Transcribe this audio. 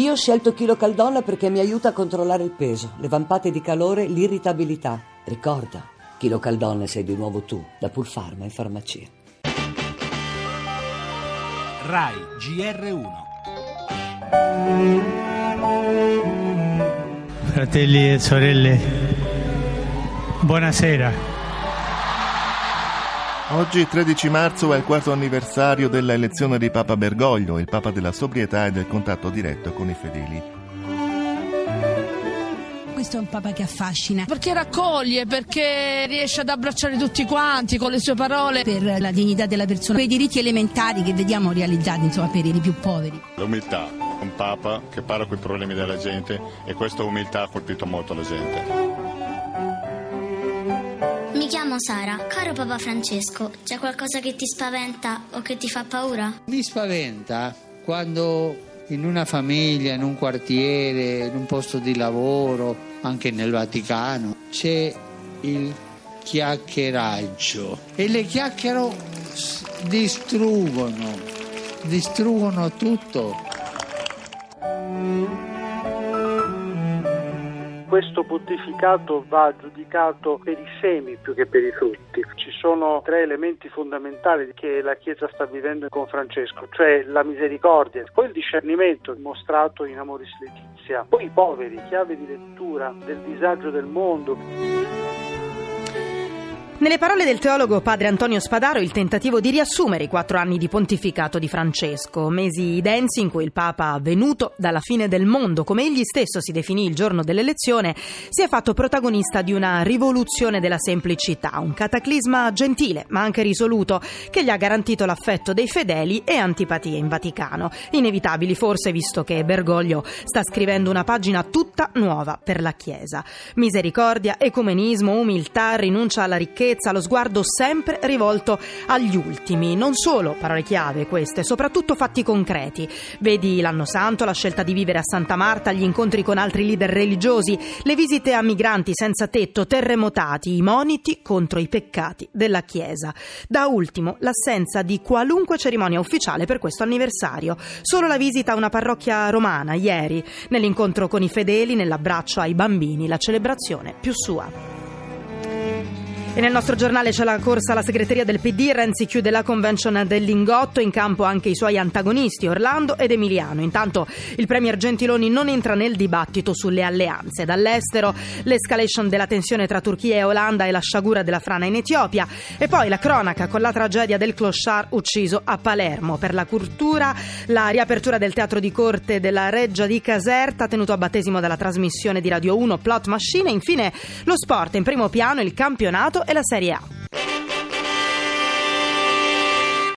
Io ho scelto Chilo Caldonna perché mi aiuta a controllare il peso, le vampate di calore, l'irritabilità. Ricorda, Chilo Caldonna sei di nuovo tu, da Pulfarma in farmacia. RAI GR1 Fratelli e sorelle, buonasera. Oggi 13 marzo è il quarto anniversario della elezione di Papa Bergoglio, il Papa della sobrietà e del contatto diretto con i fedeli. Questo è un Papa che affascina. Perché raccoglie, perché riesce ad abbracciare tutti quanti con le sue parole. Per la dignità della persona, per i diritti elementari che vediamo realizzati insomma, per i più poveri. L'umiltà, un Papa che parla con i problemi della gente e questa umiltà ha colpito molto la gente. Chiamo Sara. Caro Papa Francesco, c'è qualcosa che ti spaventa o che ti fa paura? Mi spaventa quando in una famiglia, in un quartiere, in un posto di lavoro, anche nel Vaticano, c'è il chiacchieraggio e le chiacchiere distruggono, distruggono tutto. Questo pontificato va giudicato per i semi più che per i frutti. Ci sono tre elementi fondamentali che la Chiesa sta vivendo con Francesco, cioè la misericordia, poi il discernimento mostrato in Amoris Letizia, poi i poveri, chiave di lettura del disagio del mondo. Nelle parole del teologo padre Antonio Spadaro il tentativo di riassumere i quattro anni di pontificato di Francesco, mesi densi in cui il Papa, venuto dalla fine del mondo, come egli stesso si definì il giorno dell'elezione, si è fatto protagonista di una rivoluzione della semplicità, un cataclisma gentile ma anche risoluto che gli ha garantito l'affetto dei fedeli e antipatie in Vaticano. Inevitabili forse visto che Bergoglio sta scrivendo una pagina tutta nuova per la Chiesa. Misericordia, ecumenismo, umiltà, rinuncia alla ricchezza, delicatezza, lo sguardo sempre rivolto agli ultimi. Non solo parole chiave queste, soprattutto fatti concreti. Vedi l'anno santo, la scelta di vivere a Santa Marta, gli incontri con altri leader religiosi, le visite a migranti senza tetto, terremotati, i moniti contro i peccati della Chiesa. Da ultimo, l'assenza di qualunque cerimonia ufficiale per questo anniversario. Solo la visita a una parrocchia romana ieri, nell'incontro con i fedeli, nell'abbraccio ai bambini, la celebrazione più sua. E nel nostro giornale c'è la corsa alla segreteria del PD. Renzi chiude la convention del Lingotto, in campo anche i suoi antagonisti Orlando ed Emiliano. Intanto il Premier Gentiloni non entra nel dibattito sulle alleanze. Dall'estero l'escalation della tensione tra Turchia e Olanda e la sciagura della frana in Etiopia. E poi la cronaca con la tragedia del clochard ucciso a Palermo. Per la cultura la riapertura del teatro di corte della Reggia di Caserta, tenuto a battesimo dalla trasmissione di Radio 1 Plot Machine. E infine lo sport in primo piano, il campionato la Serie A.